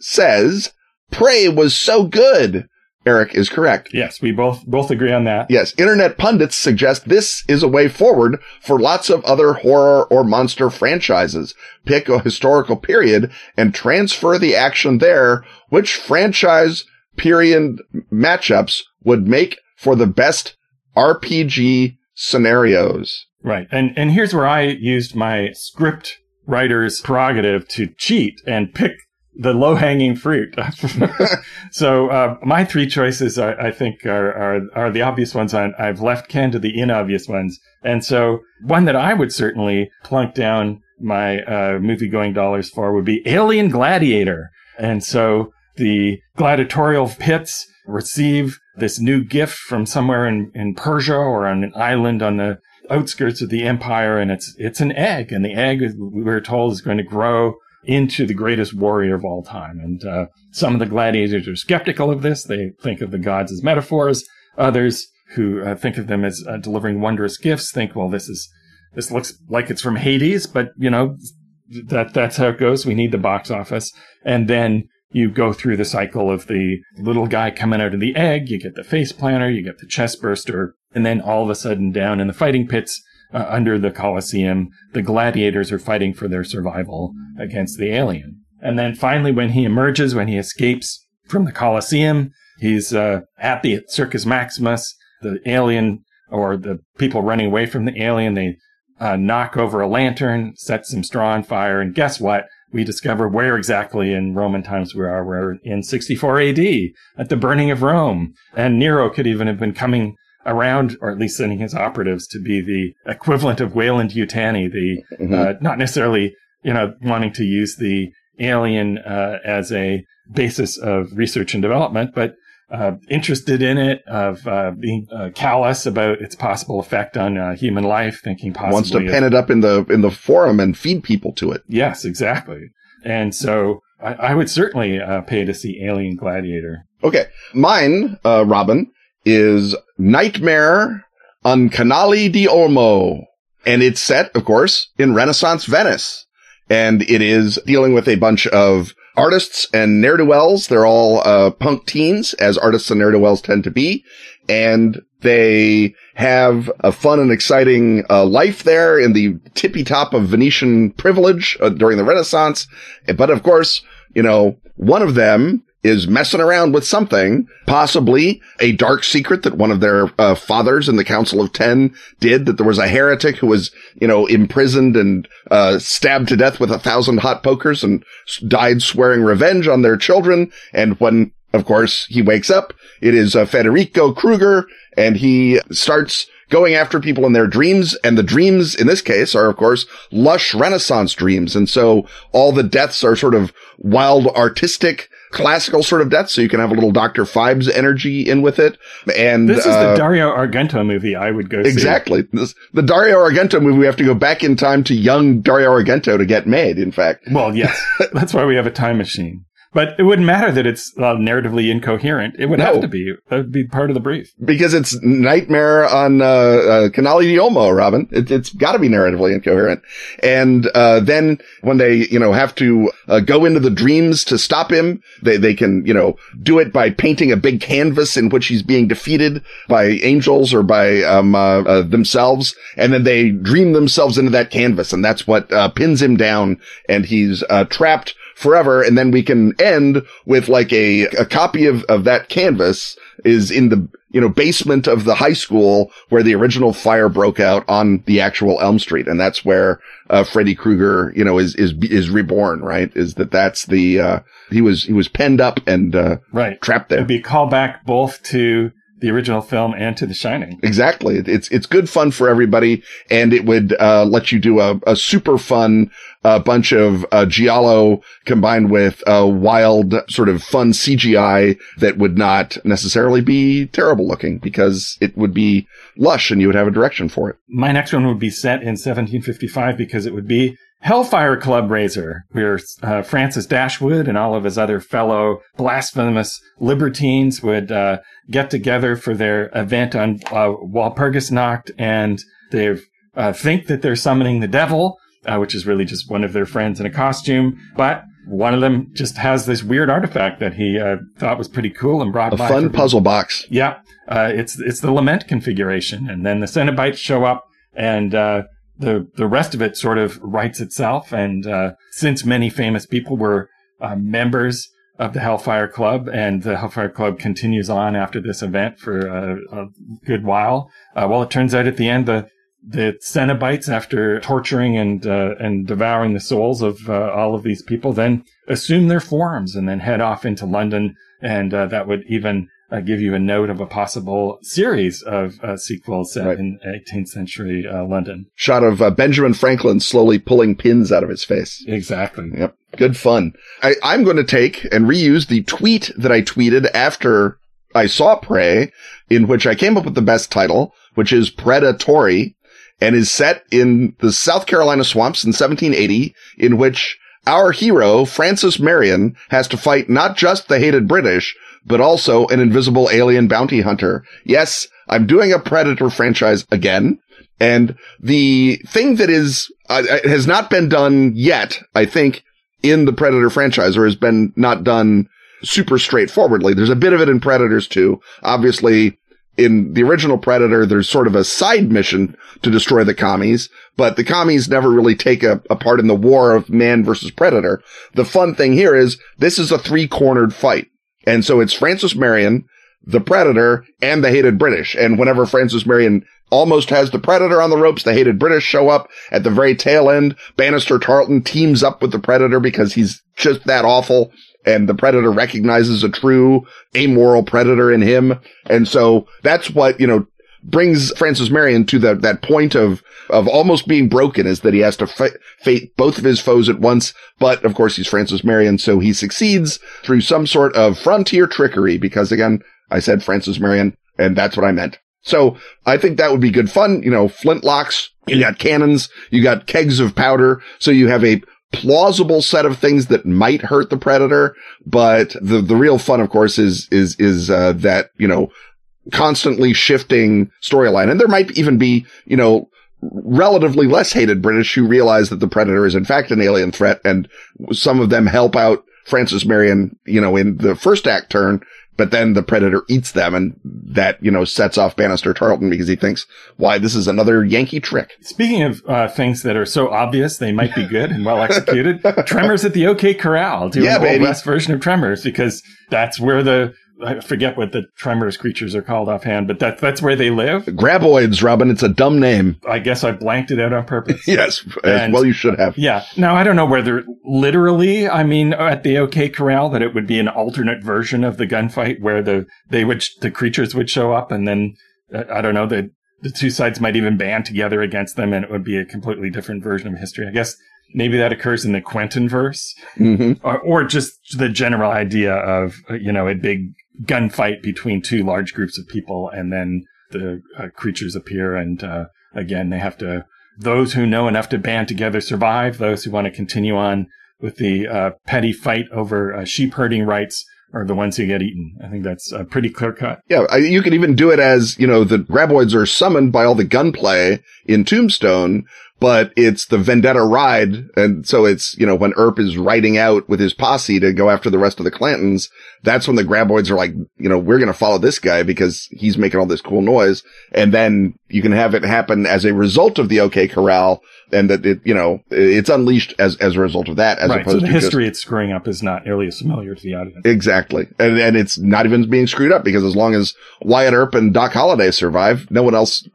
says Prey was so good. Eric is correct. Yes, we both both agree on that. Yes, internet pundits suggest this is a way forward for lots of other horror or monster franchises. Pick a historical period and transfer the action there. Which franchise period matchups would make for the best RPG scenarios? Right. And and here's where I used my script writer's prerogative to cheat and pick the low hanging fruit. *laughs* so uh, my three choices, I, I think, are, are are the obvious ones. I, I've left Ken to the inobvious ones, and so one that I would certainly plunk down my uh, movie going dollars for would be Alien Gladiator, and so the gladiatorial pits receive this new gift from somewhere in, in Persia or on an island on the outskirts of the empire, and it's it's an egg, and the egg we're told is going to grow into the greatest warrior of all time. And uh, some of the gladiators are skeptical of this; they think of the gods as metaphors. Others who uh, think of them as uh, delivering wondrous gifts think, well, this is this looks like it's from Hades, but you know that that's how it goes. We need the box office, and then you go through the cycle of the little guy coming out of the egg. You get the face planter, you get the chest burster, and then all of a sudden, down in the fighting pits uh, under the Colosseum, the gladiators are fighting for their survival against the alien. And then finally, when he emerges, when he escapes from the Colosseum, he's uh, at the Circus Maximus. The alien or the people running away from the alien, they uh, knock over a lantern, set some straw on fire, and guess what? We discover where exactly in Roman times we are. We're in 64 AD at the burning of Rome. And Nero could even have been coming around, or at least sending his operatives to be the equivalent of Weyland Yutani, the Mhm. uh, not necessarily, you know, wanting to use the alien uh, as a basis of research and development, but uh, interested in it, of uh, being uh, callous about its possible effect on uh, human life, thinking possibly Wants to of- pen it up in the in the forum and feed people to it. Yes, exactly. And so I, I would certainly uh, pay to see Alien Gladiator. Okay. Mine, uh, Robin, is Nightmare on Canale di Olmo. And it's set, of course, in Renaissance Venice. And it is dealing with a bunch of artists and ne'er-do-wells. They're all, uh, punk teens, as artists and ne'er-do-wells tend to be. And they have a fun and exciting, uh, life there in the tippy top of Venetian privilege uh, during the Renaissance. But of course, you know, one of them is messing around with something, possibly a dark secret that one of their uh, fathers in the Council of Ten did, that there was a heretic who was, you know, imprisoned and uh, stabbed to death with a thousand hot pokers and died swearing revenge on their children. And when, of course, he wakes up, it is uh, Federico Kruger, and he starts going after people in their dreams. And the dreams in this case are, of course, lush Renaissance dreams. And so all the deaths are sort of wild artistic classical sort of death, so you can have a little Doctor Phibes energy in with it. And This is uh, the Dario Argento movie I would go see. Exactly. The Dario Argento movie, we have to go back in time to young Dario Argento to get made, in fact. Well, yes. *laughs* That's why we have a time machine. But it wouldn't matter that it's uh, narratively incoherent. It would No. have to be. That would be part of the brief. Because it's Nightmare on uh, uh, Canale di Olmo, Robin. It, it's got to be narratively incoherent. And uh, then when they, you know, have to uh, go into the dreams to stop him, they they can, you know, do it by painting a big canvas in which he's being defeated by angels or by um, uh, uh, themselves, and then they dream themselves into that canvas, and that's what uh, pins him down, and he's uh, trapped forever. And then we can end with like a, a copy of, of that canvas is in the, you know, basement of the high school where the original fire broke out on the actual Elm Street. And that's where, uh, Freddy Krueger, you know, is, is, is reborn, right? Is that that's the, uh, he was, he was penned up and, uh, Right. trapped there. It'd be a callback both to the original film and to The Shining. Exactly. It's, it's good fun for everybody and it would, uh, let you do a, a super fun, uh, bunch of, uh, Giallo combined with, uh, wild sort of fun CGI that would not necessarily be terrible looking because it would be lush and you would have a direction for it. My next one would be set in 1755 because it would be Hellfire Club Raiser, where uh, Francis Dashwood and all of his other fellow blasphemous libertines would uh, get together for their event on uh, Walpurgisnacht, and they uh, think that they're summoning the devil, uh, which is really just one of their friends in a costume, but one of them just has this weird artifact that he uh, thought was pretty cool and brought A by fun puzzle box. yeah, uh, it's it's the lament configuration, and then the Cenobites show up, and uh, the the rest of it sort of writes itself. And uh, since many famous people were uh, members of the Hellfire Club, and the Hellfire Club continues on after this event for uh, a good while, uh, well, it turns out at the end the the Cenobites, after torturing and uh, and devouring the souls of uh, all of these people, then assume their forms and then head off into London, and uh, that would even uh, give you a note of a possible series of uh, sequels set Right. in 18th century uh, London. Shot of uh, Benjamin Franklin slowly pulling pins out of his face. Exactly. Yep. Good fun. I, I'm going to take and reuse the tweet that I tweeted after I saw Prey, in which I came up with the best title, which is Predatory, and is set in the South Carolina swamps in 1780, in which our hero, Francis Marion, has to fight not just the hated British, but also an invisible alien bounty hunter. Yes, I'm doing a Predator franchise again. And the thing that is, uh, it has not been done yet, I think, in the Predator franchise or has been not done super straightforwardly. There's a bit of it in Predators too. Obviously, in the original Predator, there's sort of a side mission to destroy the commies, but the commies never really take a, a part in the war of man versus Predator. The fun thing here is this is a three cornered fight. And so it's Francis Marion, the Predator, and the hated British. And whenever Francis Marion almost has the Predator on the ropes, the hated British show up at the very tail end. Banastre Tarleton teams up with the Predator because he's just that awful. And the Predator recognizes a true amoral Predator in him. And so that's what, you know, brings Francis Marion to that, that point of, of almost being broken is that he has to fate both of his foes at once. But of course, he's Francis Marion. So he succeeds through some sort of frontier trickery because again, I said Francis Marion and that's what I meant. So I think that would be good fun. You know, flintlocks, you got cannons, you got kegs of powder. So you have a plausible set of things that might hurt the predator. But the, the real fun, of course, is, is, is, uh, that, you know, constantly shifting storyline. And there might even be, you know, relatively less hated British who realize that the Predator is in fact an alien threat and some of them help out Francis Marion, you know, in the first act turn, but then the Predator eats them and that, you know, sets off Banastre Tarleton because he thinks, why, this is another Yankee trick. Speaking of uh, things that are so obvious they might be good and well executed, *laughs* Tremors at the OK Corral, do Yeah, an old baby. west version of Tremors because that's where the I forget what the Tremors creatures are called offhand, but that that's where they live. Graboids, Robin, it's a dumb name. I guess I blanked it out on purpose. *laughs* Yes, And- well you should have. Yeah. Now I don't know whether literally, I mean, at the OK Corral, that it would be an alternate version of the gunfight where the they would the creatures would show up, and then uh, I don't know the the two sides might even band together against them, and it would be a completely different version of history. I guess maybe that occurs in the Quentin verse, hmm or, or just the general idea of you know a big gunfight between two large groups of people, and then the uh, creatures appear, and uh, again they have to. Those who know enough to band together survive. Those who want to continue on with the uh, petty fight over uh, sheep herding rights are the ones who get eaten. I think that's uh, pretty clear cut. Yeah, I, you could even do it as, you know, the graboids are summoned by all the gunplay in Tombstone, but it's the vendetta ride. And so it's, you know, when Earp is riding out with his posse to go after the rest of the Clantons, that's when the graboids are like, you know, we're going to follow this guy because he's making all this cool noise. And then you can have it happen as a result of the OK Corral and that it, you know, it's unleashed as, as a result of that as right. opposed So the to just history it's screwing up is not nearly as familiar to the audience. Exactly. And, and it's not even being screwed up because as long as Wyatt Earp and Doc Holliday survive, no one else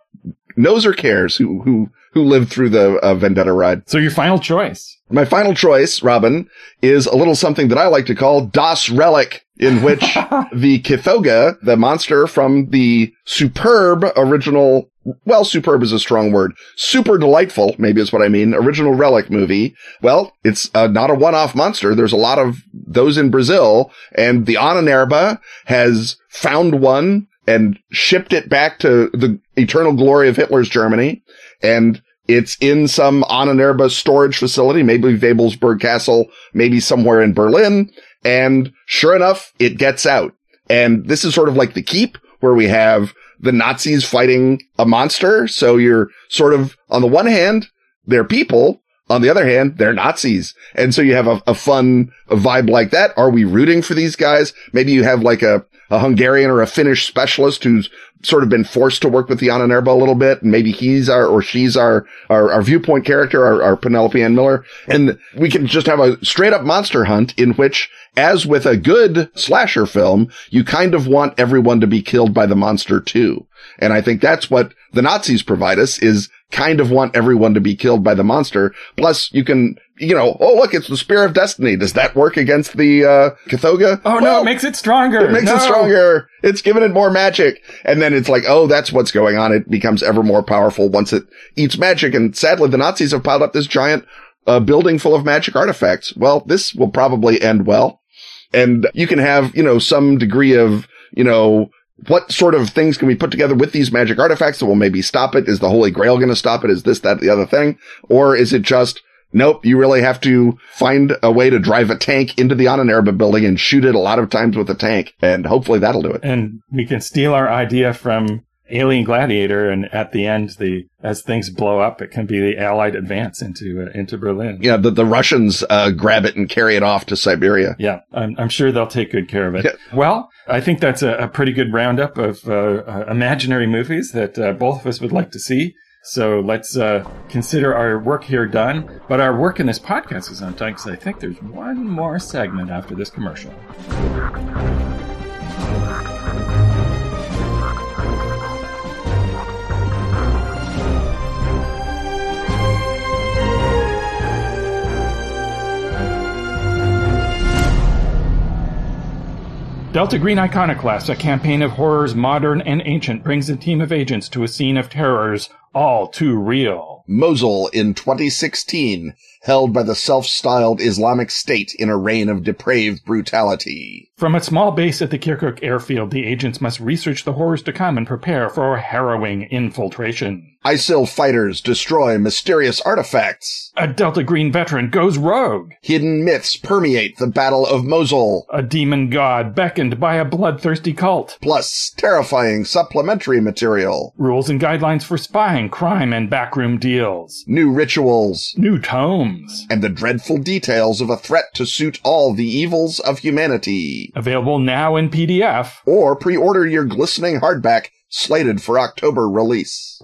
knows or cares who, who, who lived through the uh, Vendetta ride. So your final choice. My final choice, Robin, is a little something that I like to call Das Relic, in which *laughs* the Kothoga, the monster from the superb original, well, superb is a strong word, super delightful, maybe is what I mean, original Relic movie. Well, it's uh, not a one-off monster. There's a lot of those in Brazil, and the Ahnenerbe has found one and shipped it back to the eternal glory of Hitler's Germany. And it's in some Ahnenerbe storage facility, maybe Wewelsburg Castle, maybe somewhere in Berlin. And sure enough, it gets out. And this is sort of like the keep where we have the Nazis fighting a monster. So you're sort of, on the one hand, they're people. On the other hand, they're Nazis. And so you have a, a fun vibe like that. Are we rooting for these guys? Maybe you have like a, a Hungarian or a Finnish specialist who's sort of been forced to work with the Ahnenerbe a little bit. And maybe he's our, or she's our, our, our viewpoint character, our, our Penelope Ann Miller. And we can just have a straight up monster hunt in which, as with a good slasher film, you kind of want everyone to be killed by the monster too. And I think that's what the Nazis provide us is kind of want everyone to be killed by the monster. Plus you can, you know, oh look, it's the spear of destiny. Does that work against the, uh, Kothoga? Oh no, it makes it stronger. it makes No. it stronger. It's giving it more magic. And then it's like, oh, that's what's going on. It becomes ever more powerful once it eats magic. And sadly, the Nazis have piled up this giant uh, building full of magic artifacts. Well, this will probably end well. And you can have, you know, some degree of, you know, what sort of things can we put together with these magic artifacts that will maybe stop it? Is the Holy Grail going to stop it? Is this, that, the other thing? Or is it just, nope, you really have to find a way to drive a tank into the Ahnenerbe building and shoot it a lot of times with a tank. And hopefully that'll do it. and we can steal our idea from Alien Gladiator, and at the end, the as things blow up, it can be the Allied advance into uh, into Berlin. Yeah, the, the Russians uh, grab it and carry it off to Siberia. Yeah, I'm, I'm sure they'll take good care of it. Yeah. Well, I think that's a, a pretty good roundup of uh, uh, imaginary movies that uh, both of us would like to see. So let's uh, consider our work here done. But our work in this podcast is undone because I think there's one more segment after this commercial. Delta Green Iconoclast, a campaign of horrors modern and ancient, brings a team of agents to a scene of terrors all too real. Mosul in 2016, held by the self-styled Islamic State in a reign of depraved brutality. From a small base at the Kirkuk airfield, the agents must research the horrors to come and prepare for a harrowing infiltration. ISIL fighters destroy mysterious artifacts. A Delta Green veteran goes rogue. Hidden myths permeate the Battle of Mosul. A demon god beckoned by a bloodthirsty cult. Plus terrifying supplementary material. Rules and guidelines for spying, crime, and backroom deals. New rituals. New And the dreadful details of a threat to suit all the evils of humanity. Available now in PDF. Or pre-order your glistening hardback slated for October release.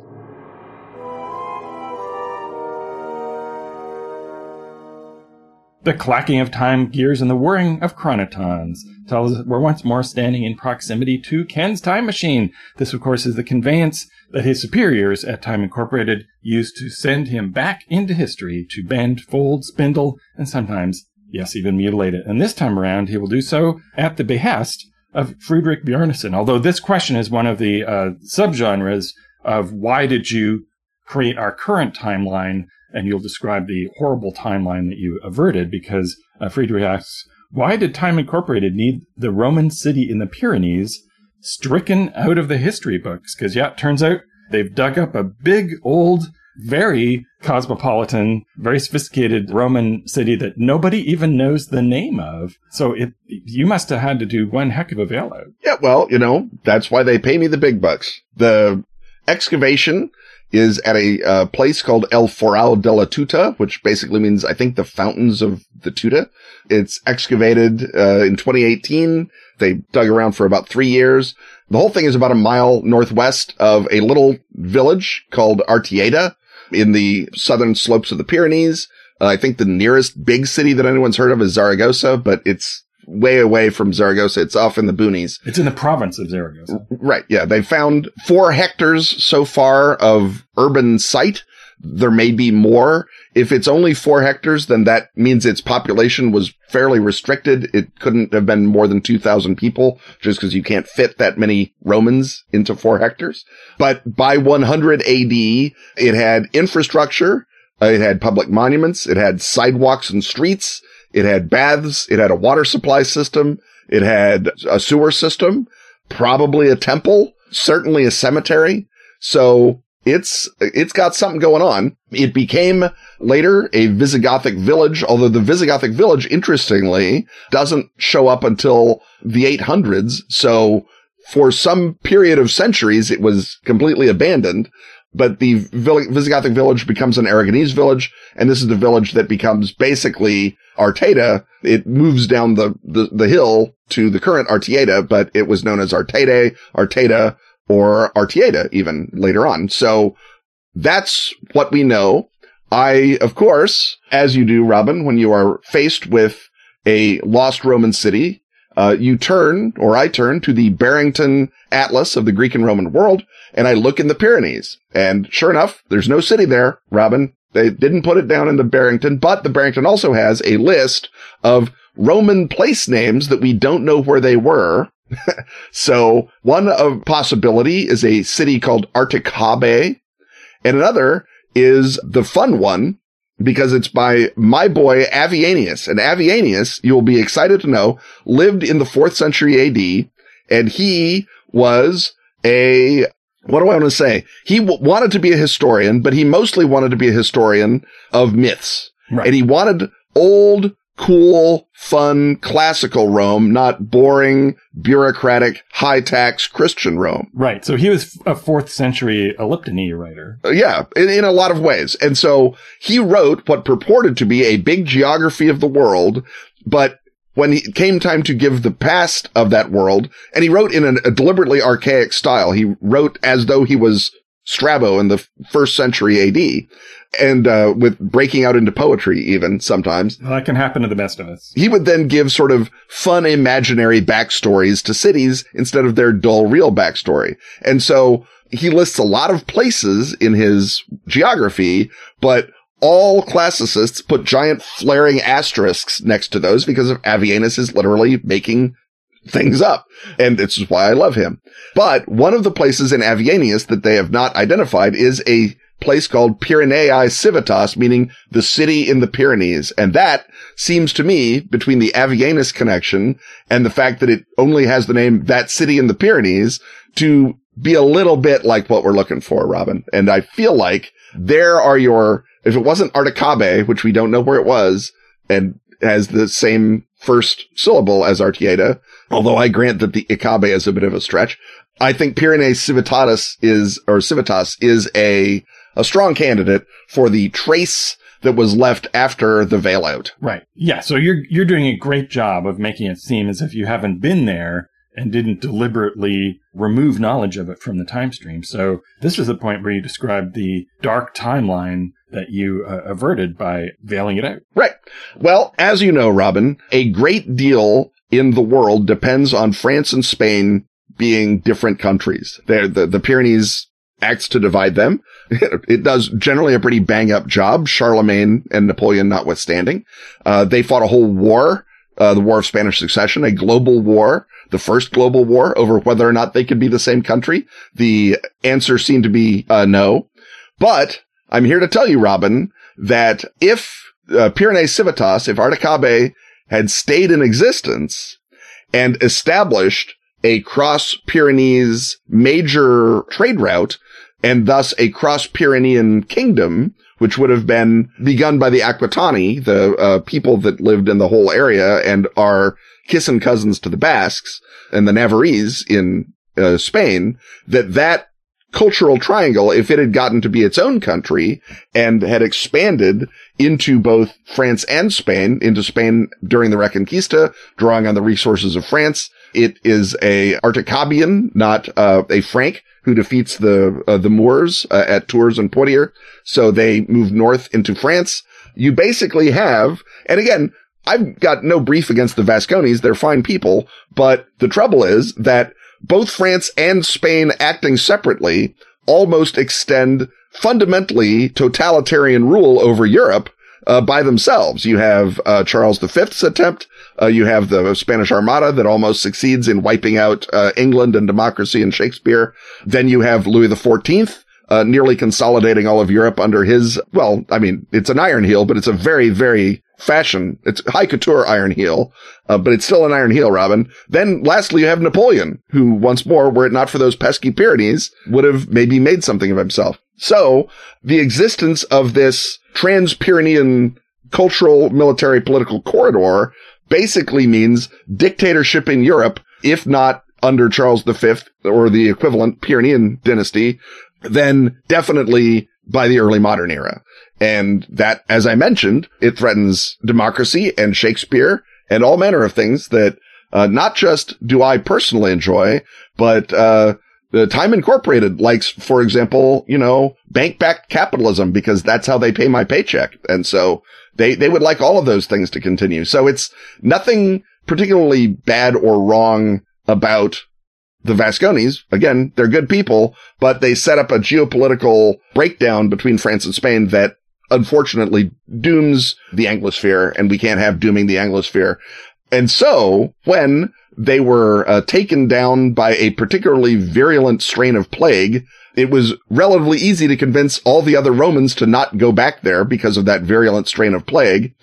The clacking of time gears and the whirring of chronotons tell us we're once more standing in proximity to Ken's time machine. This, of course, is the conveyance that his superiors at Time Incorporated used to send him back into history to bend, fold, spindle, and sometimes, yes, even mutilate it. And this time around, he will do so at the behest of Friedrich Bjarnason. Although this question is one of the uh, subgenres of why did you create our current timeline and you'll describe the horrible timeline that you averted because uh, Friedrich asks, why did Time Incorporated need the Roman city in the Pyrenees stricken out of the history books? Because, yeah, it turns out they've dug up a big, old, very cosmopolitan, very sophisticated Roman city that nobody even knows the name of. So it, you must have had to do one heck of a bailout. Yeah, well, you know, that's why they pay me the big bucks. The excavation is at a uh, place called El Forau de la Tuta, which basically means, I think, the fountains of the Tuta. It's excavated uh, in 2018. They dug around for about three years. The whole thing is about a mile northwest of a little village called Artieda in the southern slopes of the Pyrenees. Uh, I think the nearest big city that anyone's heard of is Zaragoza, but it's way away from Zaragoza. It's off in the boonies. It's in the province of Zaragoza. Right. Yeah. They found four hectares so far of urban site. There may be more. If it's only four hectares, then that means its population was fairly restricted. It couldn't have been more than 2,000 people just because you can't fit that many Romans into four hectares. But by 100 AD, it had infrastructure. It had public monuments. It had sidewalks and streets. It had baths. It had a water supply system. It had a sewer system, probably a temple, certainly a cemetery. So it's, it's got something going on. It became later a Visigothic village, although the Visigothic village, interestingly, doesn't show up until the 800s. So for some period of centuries, it was completely abandoned but the Visigothic village becomes an Aragonese village, and this is the village that becomes basically Arteta. It moves down the, the, the hill to the current Artieda, but it was known as Artede, Arteta, or Artieda even later on. So that's what we know. I, of course, as you do, Robin, when you are faced with a lost Roman city, uh, you turn, or I turn to the Barrington Atlas of the Greek and Roman world, and I look in the Pyrenees. And sure enough, there's no city there, Robin. They didn't put it down in the Barrington, but the Barrington also has a list of Roman place names that we don't know where they were. *laughs* so one of possibility is a city called Articabe, and another is the fun one because it's by my boy Avienius. And Avienius, you'll be excited to know, lived in the fourth century AD, and he was a what do I want to say? He w- wanted to be a historian, but he mostly wanted to be a historian of myths. Right. And he wanted old, cool, fun, classical Rome, not boring, bureaucratic, high tax Christian Rome. Right. So he was a fourth century Elliptini writer. Uh, yeah, in, in a lot of ways. And so he wrote what purported to be a big geography of the world, but when it came time to give the past of that world, and he wrote in a, a deliberately archaic style. He wrote as though he was Strabo in the first century AD and uh, with breaking out into poetry even sometimes. Well, that can happen to the best of us. He would then give sort of fun imaginary backstories to cities instead of their dull real backstory. And so he lists a lot of places in his geography, but all classicists put giant flaring asterisks next to those because of Avianus is literally making things up. And this is why I love him. But one of the places in Avienius that they have not identified is a place called Pyreneae Civitas, meaning the city in the Pyrenees. And that seems to me, between the Avianus connection and the fact that it only has the name that city in the Pyrenees, to be a little bit like what we're looking for, Robin. And I feel like there are your, if it wasn't Articabe, which we don't know where it was, and has the same first syllable as Artieda, although I grant that the Icabe is a bit of a stretch. I think Pyrenees Civitatis is, or Civitas is a, a strong candidate for the trace that was left after the veil out. Right. Yeah. So you're, you're doing a great job of making it seem as if you haven't been there and didn't deliberately remove knowledge of it from the time stream. So this was the point where you described the dark timeline that you uh, averted by veiling it out. Right. Well, as you know, Robin, a great deal in the world depends on France and Spain being different countries. They're, the, the Pyrenees acts to divide them. *laughs* it does generally a pretty bang up job, Charlemagne and Napoleon notwithstanding. Uh, they fought a whole war, uh, the War of Spanish Succession, a global war the first global war over whether or not they could be the same country? The answer seemed to be uh, no. But I'm here to tell you, Robin, that if uh, Pyrenees Civitas, if Articabe had stayed in existence and established a cross Pyrenees major trade route and thus a cross Pyrenean kingdom, which would have been begun by the Aquitani, the uh, people that lived in the whole area and are kissing cousins to the Basques and the Navarrese in uh, Spain, that that cultural triangle, if it had gotten to be its own country and had expanded into both France and Spain, into Spain during the Reconquista, drawing on the resources of France. It is a Articabian, not uh, a Frank who defeats the uh, the Moors uh, at Tours and Poitiers. So they move north into France. You basically have, and again, I've got no brief against the Vascones. They're fine people, but the trouble is that both France and Spain acting separately almost extend fundamentally totalitarian rule over Europe uh, by themselves. You have uh, Charles V's attempt. Uh, you have the Spanish Armada that almost succeeds in wiping out uh, England and democracy and Shakespeare. Then you have Louis XIV. Uh, nearly consolidating all of Europe under his, well, I mean, it's an iron heel, but it's a very, very fashion. It's high couture iron heel, uh, but it's still an iron heel, Robin. Then lastly, you have Napoleon, who once more, were it not for those pesky Pyrenees, would have maybe made something of himself. So the existence of this trans-Pyrenean cultural, military, political corridor basically means dictatorship in Europe, if not under Charles V or the equivalent Pyrenean dynasty, then definitely by the early modern era. And that, as I mentioned, it threatens democracy and Shakespeare and all manner of things that uh, not just do I personally enjoy, but uh, the Time Incorporated likes, for example, you know, bank backed capitalism because that's how they pay my paycheck. And so they, they would like all of those things to continue. So it's nothing particularly bad or wrong about the Vascones. Again, they're good people, but they set up a geopolitical breakdown between France and Spain that unfortunately dooms the Anglosphere and we can't have dooming the Anglosphere. And so when they were uh, taken down by a particularly virulent strain of plague, it was relatively easy to convince all the other Romans to not go back there because of that virulent strain of plague.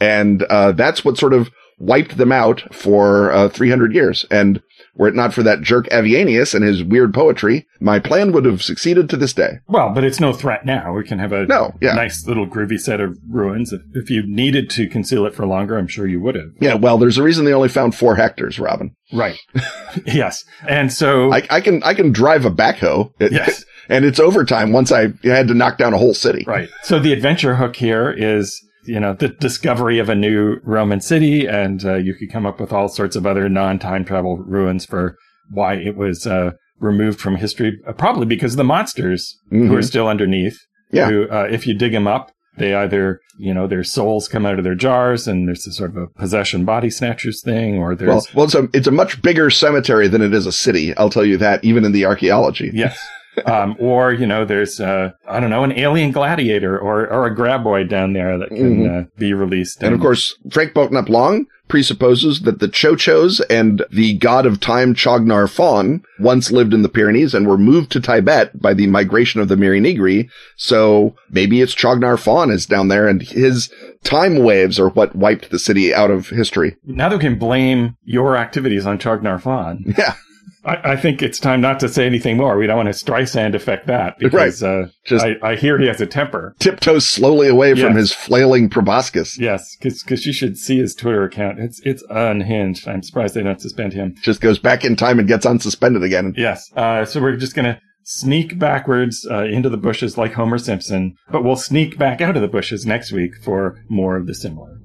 And, uh, that's what sort of wiped them out for, uh, 300 years. And were it not for that jerk Avienius and his weird poetry, my plan would have succeeded to this day. Well, but it's no threat now. We can have a No, yeah. nice little groovy set of ruins. If, you needed to conceal it for longer, I'm sure you would have. Yeah, well, there's a reason they only found four hectares, Robin. Right. *laughs* yes. And so, I, I can, I can drive a backhoe. It- yes. *laughs* And it's overtime once I had to knock down a whole city. Right. So the adventure hook here is, you know, the discovery of a new Roman city, and uh, you could come up with all sorts of other non-time travel ruins for why it was uh, removed from history, uh, probably because of the monsters who are Mhm. still underneath. Yeah. Who, uh, if you dig them up, they either, you know, their souls come out of their jars, and there's a sort of a possession body snatchers thing, or there's Well, well, it's a, it's a much bigger cemetery than it is a city. I'll tell you that, even in the archaeology. Yes. Um, or, you know, there's, uh, I don't know, an alien gladiator or, or a graboid down there that can uh, be released. Mm-hmm. And of course, Frank Belknap Long presupposes that the Tcho-Tchos and the god of time Chaugnar Faugn once lived in the Pyrenees and were moved to Tibet by the migration of the Miri Nigri. So maybe it's Chaugnar Faugn is down there and his time waves are what wiped the city out of history. now they can blame your activities on Chaugnar Faugn, Yeah. I, I think it's time not to say anything more. We don't want to Streisand affect that because uh, Just- I, I hear he has a temper. Tiptoes slowly away from his flailing proboscis. Yes, because you should see his Twitter account. It's it's unhinged. I'm surprised they don't suspend him. Just goes back in time and gets unsuspended again. Yes. Uh, so we're just going to sneak backwards uh, into the bushes like Homer Simpson, but we'll sneak back out of the bushes next week for more of the similar.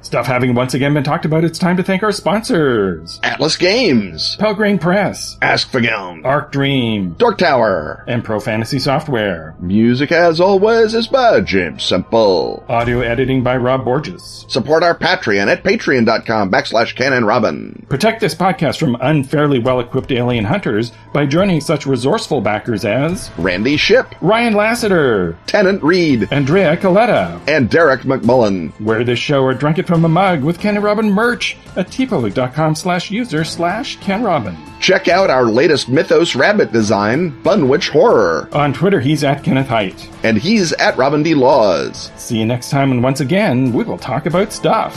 Stuff having once again been talked about, it's time to thank our sponsors Atlas Games. Pelgrane Press, Askfageln. Arc Dream, Dark Tower. and Pro Fantasy Software. Music, as always, is by James Semple. Audio editing by Rob Borges. Support our Patreon at patreon.com backslash and Robin. Protect this podcast from unfairly well equipped alien hunters by joining such resourceful backers as Randy Ship, Ryan Lassiter, Tennant Reed, Andrea Coletta. and Derek McMullen. Where this show or Drunk from a mug with Ken and Robin merch at teepublic.com slash user slash Ken Robin. Check out our latest Mythos Rabbit design, Bunwich Horror. On Twitter, he's at Kenneth Hite. And he's at Robin D. Laws. See you next time, and once again, we will talk about stuff.